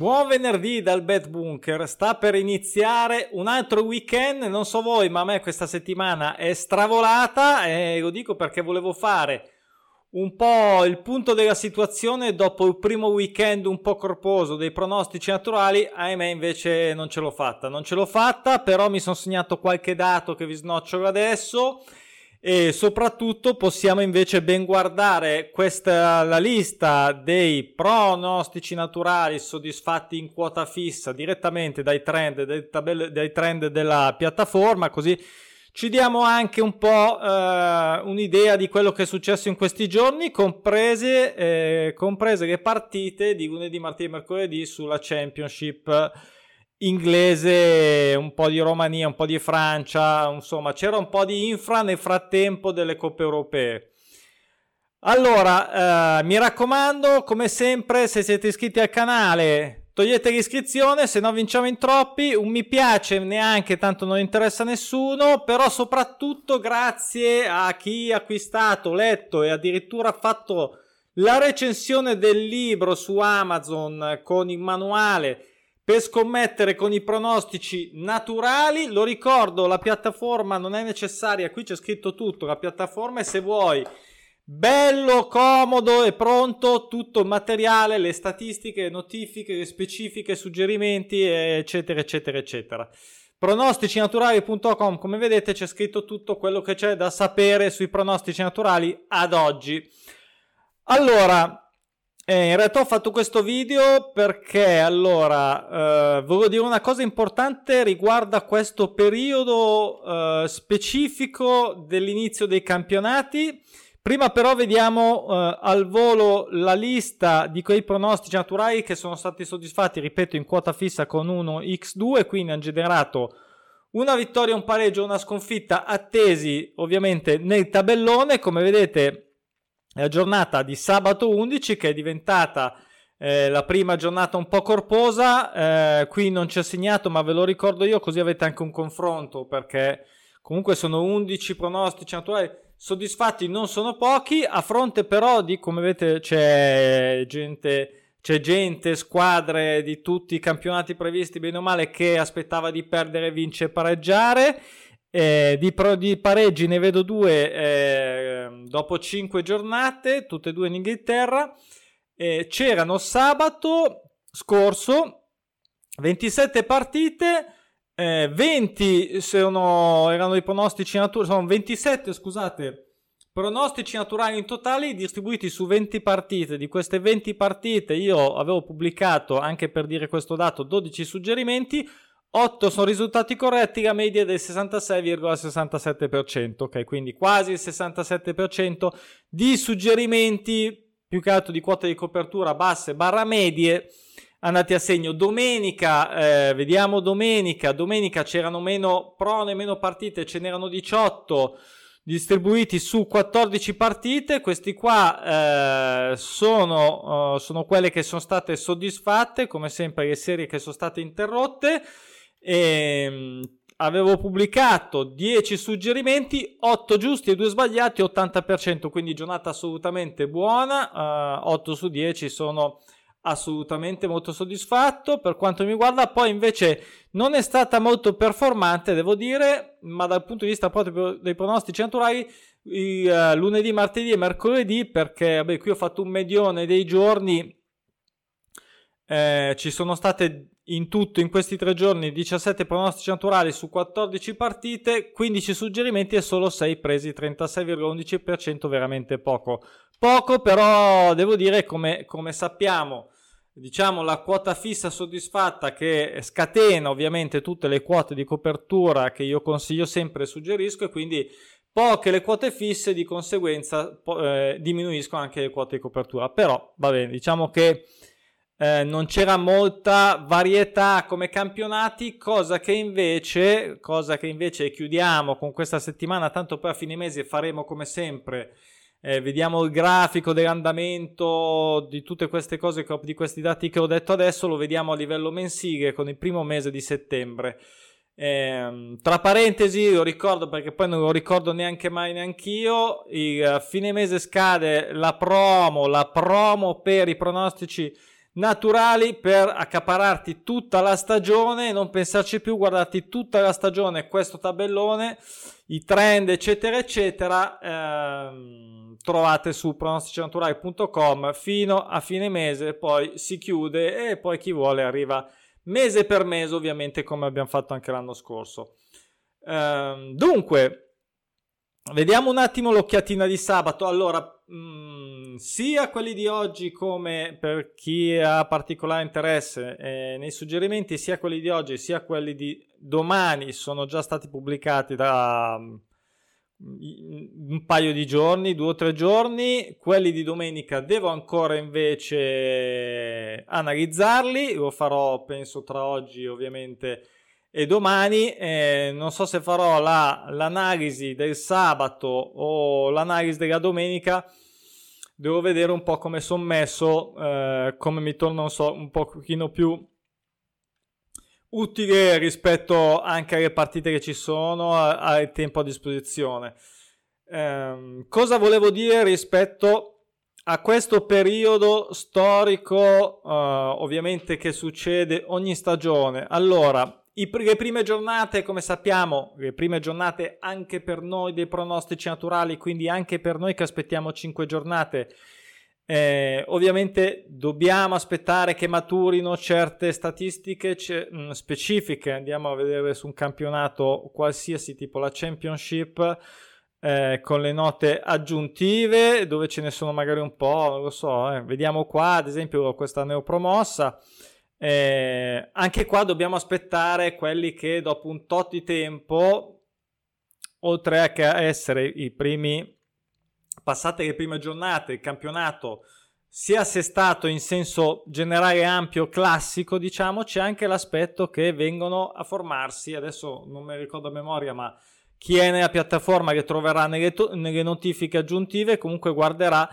Buon venerdì dal Bet Bunker, sta per iniziare un altro weekend, non so voi ma a me questa settimana è stravolata e lo dico perché volevo fare un po' il punto della situazione dopo il primo weekend un po' corposo dei pronostici naturali, ahimè invece non ce l'ho fatta, non ce l'ho fatta però mi sono segnato qualche dato che vi snocciolo adesso e soprattutto possiamo invece ben guardare questa la lista dei pronostici naturali soddisfatti in quota fissa direttamente dai trend, dai, tabelle, dai trend della piattaforma così ci diamo anche un po' eh, un'idea di quello che è successo in questi giorni, comprese, eh, comprese le partite di lunedì, martedì e mercoledì sulla Championship inglese, un po' di Romania, un po' di Francia, insomma c'era un po' di infra nel frattempo delle coppe europee. Allora, eh, mi raccomando, come sempre, se siete iscritti al canale, togliete l'iscrizione, se no vinciamo in troppi, un mi piace neanche, tanto non interessa a nessuno, però soprattutto grazie a chi ha acquistato, letto e addirittura fatto la recensione del libro su Amazon con il manuale per scommettere con i pronostici naturali. Lo ricordo, la piattaforma non è necessaria, qui c'è scritto tutto, la piattaforma è se vuoi bello, comodo e pronto tutto il materiale, le statistiche, le notifiche, le specifiche, suggerimenti, eccetera, eccetera, eccetera. Pronosticinaturali.com, come vedete c'è scritto tutto quello che c'è da sapere sui pronostici naturali ad oggi. Allora, eh, in realtà ho fatto questo video perché allora eh, volevo dire una cosa importante riguardo a questo periodo eh, specifico dell'inizio dei campionati. Prima però vediamo eh, al volo la lista di quei pronostici naturali che sono stati soddisfatti, ripeto, in quota fissa con 1x2, quindi hanno generato una vittoria, un pareggio, una sconfitta attesi ovviamente nel tabellone. Come vedete la giornata di sabato 11 che è diventata eh, la prima giornata un po' corposa. Eh, qui non ci ha segnato, ma ve lo ricordo io, così avete anche un confronto perché comunque sono 11 pronostici naturali soddisfatti, non sono pochi. A fronte però di come vedete c'è gente. C'è gente, squadre di tutti i campionati previsti, bene o male, che aspettava di perdere, vincere e pareggiare. Eh, di, pro, di, pareggi ne vedo due eh, dopo cinque giornate, tutte e due in Inghilterra. Eh, c'erano sabato scorso 27 partite, 20 eh, sono, erano i pronostici naturali, sono 27 scusate, pronostici naturali in totale distribuiti su 20 partite. Di queste 20 partite io avevo pubblicato, anche per dire questo dato, 12 suggerimenti 8 sono risultati corretti, la media è del 66,67%, ok? Quindi quasi il 67% di suggerimenti, più che altro di quote di copertura basse barra medie, andati a segno. Domenica, eh, vediamo domenica, domenica c'erano meno prone, meno partite, ce n'erano 18 distribuiti su 14 partite. Questi qua eh, sono, uh, sono quelle che sono state soddisfatte, come sempre le serie che sono state interrotte. E, ehm, avevo pubblicato 10 suggerimenti, 8 giusti e 2 sbagliati, 80%, quindi giornata assolutamente buona, uh, eh, 8 su 10 sono assolutamente molto soddisfatto per quanto mi riguarda. Poi invece non è stata molto performante devo dire ma dal punto di vista proprio dei pronostici naturali i, uh, lunedì martedì e mercoledì perché vabbè, qui ho fatto un medione dei giorni eh, ci sono state in tutto in questi tre giorni 17 pronostici naturali su 14 partite, 15 suggerimenti e solo 6 presi, 36,11%, veramente poco. Poco però devo dire come, come sappiamo, diciamo la quota fissa soddisfatta che scatena ovviamente tutte le quote di copertura che io consiglio sempre e suggerisco e quindi poche le quote fisse di conseguenza eh, diminuiscono anche le quote di copertura. Però va bene, diciamo che eh, non c'era molta varietà come campionati, cosa che invece, cosa che invece chiudiamo con questa settimana, tanto poi a fine mese faremo come sempre. Eh, vediamo il grafico dell'andamento di tutte queste cose, di questi dati che ho detto adesso, lo vediamo a livello mensile con il primo mese di settembre. Eh, tra parentesi, lo ricordo perché poi non lo ricordo neanche mai neanch'io. Il fine mese scade la promo, la promo per i pronostici naturali per accapararti tutta la stagione, non pensarci più, guardarti tutta la stagione questo tabellone, i trend eccetera eccetera, ehm, trovate su pronosticinaturali.com fino a fine mese, poi si chiude e poi chi vuole arriva mese per mese ovviamente come abbiamo fatto anche l'anno scorso. Ehm, dunque, Vediamo un attimo l'occhiatina di sabato. Allora, mh, mm, sia quelli di oggi come per chi ha particolare interesse eh, nei suggerimenti, sia quelli di oggi sia quelli di domani sono già stati pubblicati da um, un paio di giorni, due o tre giorni. Quelli di domenica devo ancora invece analizzarli. Lo farò, penso, tra oggi ovviamente e domani eh, non so se farò la, l'analisi del sabato o l'analisi della domenica devo vedere un po' come sono messo eh, come mi torna so, un pochino più utile rispetto anche alle partite che ci sono al tempo a disposizione. Eh, cosa volevo dire rispetto a questo periodo storico eh, ovviamente che succede ogni stagione allora i, le prime giornate, come sappiamo, le prime giornate anche per noi dei pronostici naturali, quindi anche per noi che aspettiamo 5 giornate, eh, ovviamente dobbiamo aspettare che maturino certe statistiche c- mm, specifiche. Andiamo a vedere su un campionato qualsiasi tipo la Championship. Eh, con le note aggiuntive dove ce ne sono magari un po', non lo so, eh. vediamo qua ad esempio questa neopromossa eh, anche qua dobbiamo aspettare quelli che dopo un tot di tempo, oltre a essere i primi, passate le prime giornate, il campionato sia assestato in senso generale ampio, classico, diciamo, c'è anche l'aspetto che vengono a formarsi, adesso non mi ricordo a memoria, ma chi è nella piattaforma che troverà nelle, to- nelle notifiche aggiuntive comunque guarderà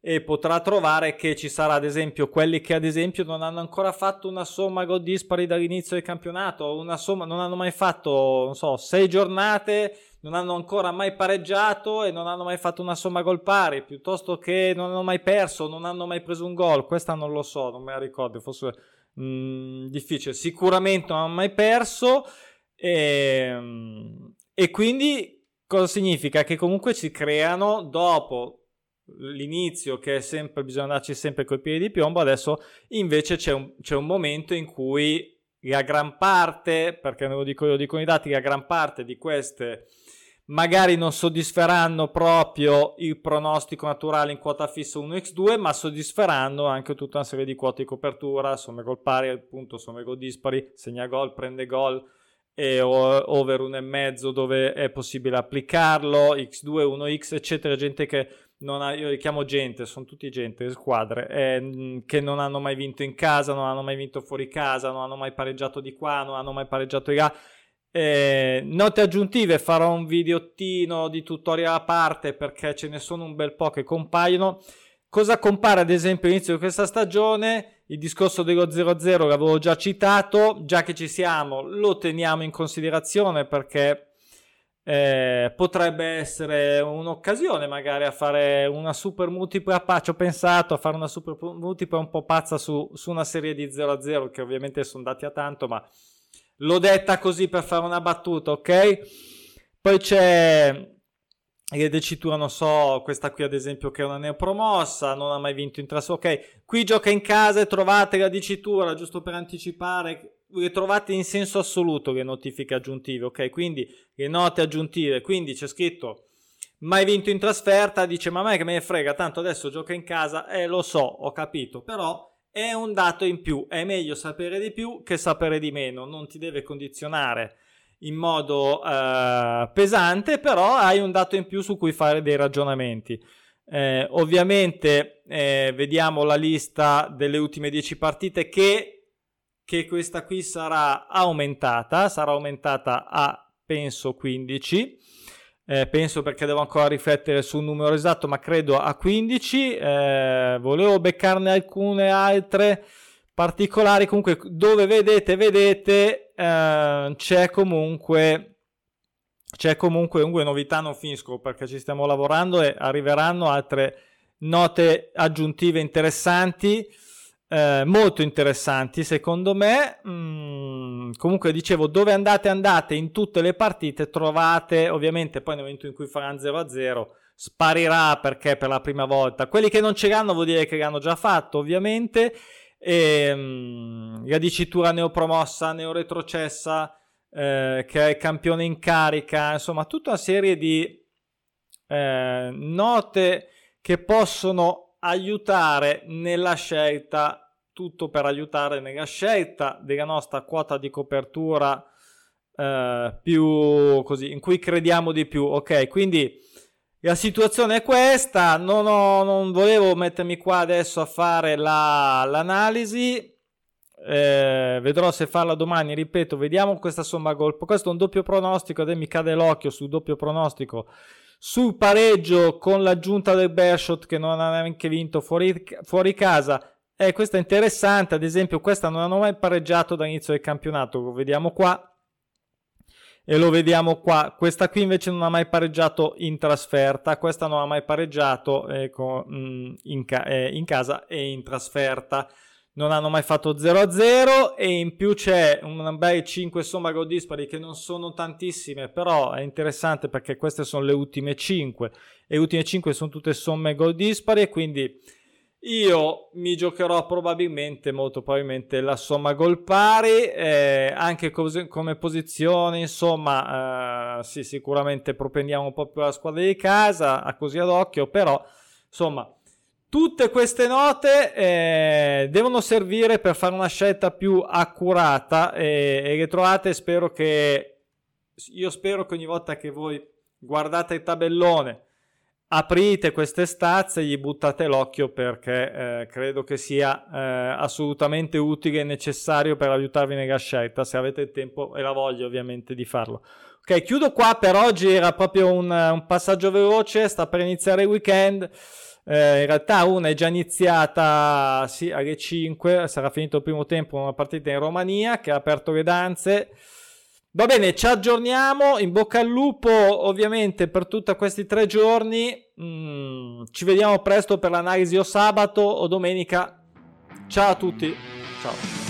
e potrà trovare che ci sarà ad esempio quelli che ad esempio non hanno ancora fatto una somma gol dispari dall'inizio del campionato, una somma, non hanno mai fatto, non so, sei giornate, non hanno ancora mai pareggiato e non hanno mai fatto una somma gol pari, piuttosto che non hanno mai perso, non hanno mai preso un gol, questa non lo so, non me la ricordo, forse mh, mm, difficile, sicuramente non hanno mai perso e, e quindi cosa significa? Che comunque si creano dopo l'inizio che è sempre bisogna darci sempre coi piedi di piombo adesso invece c'è un, c'è un momento in cui la gran parte perché non lo dico io dicono i dati la gran parte di queste magari non soddisferanno proprio il pronostico naturale in quota fissa 1x2 ma soddisferanno anche tutta una serie di quote di copertura somme gol pari appunto somme gol dispari segna gol prende gol e over 1,5 dove è possibile applicarlo x2 1x eccetera gente che non ha, io li chiamo gente, sono tutti gente, squadre, eh, che non hanno mai vinto in casa, non hanno mai vinto fuori casa, non hanno mai pareggiato di qua, non hanno mai pareggiato di là. Eh, note aggiuntive, farò un videottino di tutorial a parte perché ce ne sono un bel po' che compaiono. Cosa compare ad esempio all'inizio di questa stagione? Il discorso dello 0-0 l'avevo già citato, già che ci siamo lo teniamo in considerazione perché eh, potrebbe essere un'occasione magari a fare una super multipla ci ho pensato a fare una super multipla un po' pazza su, su una serie di 0 a 0 che ovviamente sono dati a tanto ma l'ho detta così per fare una battuta ok? Poi c'è le dicitura non so questa qui ad esempio che è una neopromossa non ha mai vinto in trasferta ok qui gioca in casa e trovate la dicitura giusto per anticipare le trovate in senso assoluto le notifiche aggiuntive, ok? Quindi le note aggiuntive, quindi c'è scritto mai vinto in trasferta, dice ma a me che me ne frega, tanto adesso gioca in casa, eh lo so, ho capito, però è un dato in più, è meglio sapere di più che sapere di meno, non ti deve condizionare in modo eh, pesante, però hai un dato in più su cui fare dei ragionamenti. Eh, ovviamente eh, vediamo la lista delle ultime 10 partite che che questa qui sarà aumentata, sarà aumentata a penso 15. Eh, penso perché devo ancora riflettere sul numero esatto, ma credo a 15. Eh, volevo beccarne alcune altre particolari. Comunque, dove vedete, vedete, eh, c'è comunque. C'è comunque comunque novità, non finisco perché ci stiamo lavorando e arriveranno altre note aggiuntive interessanti eh, molto interessanti secondo me. Mm, comunque dicevo, dove andate andate in tutte le partite trovate, ovviamente poi nel momento in cui faranno 0-0 sparirà perché per la prima volta. Quelli che non ce l'hanno vuol dire che l'hanno già fatto, ovviamente. E, mm, la dicitura neopromossa, neoretrocessa, eh, che è campione in carica, insomma, tutta una serie di eh, note che possono aiutare nella scelta, tutto per aiutare nella scelta della nostra quota di copertura eh, più così, in cui crediamo di più. Ok, quindi la situazione è questa, non, ho, non volevo mettermi qua adesso a fare la, l'analisi, eh, vedrò se farla domani, ripeto, vediamo questa somma gol. Questo è un doppio pronostico ed mi cade l'occhio sul doppio pronostico sul pareggio con l'aggiunta del Bershot che non ha neanche vinto fuori, fuori casa. Eh, questa è interessante, ad esempio questa non hanno mai pareggiato dall'inizio del campionato, lo vediamo qua e lo vediamo qua. Questa qui invece non ha mai pareggiato in trasferta, questa non ha mai pareggiato mm, in, ca- eh, in, casa e in trasferta. Non hanno mai fatto 0-0 e in più c'è un bel 5 somma gol dispari che non sono tantissime, però è interessante perché queste sono le ultime 5 e le ultime 5 sono tutte somme gol dispari e quindi io mi giocherò probabilmente, molto probabilmente, la somma gol pari, eh, anche cos- come posizione, insomma, eh, sì, sicuramente propendiamo un po' più alla squadra di casa, a così ad occhio, però, insomma, tutte queste note eh, devono servire per fare una scelta più accurata e, e le trovate, spero che, io spero che ogni volta che voi guardate il tabellone, aprite queste stazze gli buttate l'occhio perché eh, credo che sia eh, assolutamente utile e necessario per aiutarvi nella scelta se avete il tempo e la voglia ovviamente di farlo. Ok, chiudo qua per oggi, era proprio un, un passaggio veloce, sta per iniziare il weekend. Eh, in realtà una è già iniziata sì, alle 5, sarà finito il primo tempo una partita in Romania che ha aperto le danze. Va bene, ci aggiorniamo. In bocca al lupo, ovviamente, per tutti questi tre giorni. Mm, ci vediamo presto per l'analisi o sabato o domenica. Ciao a tutti. Ciao.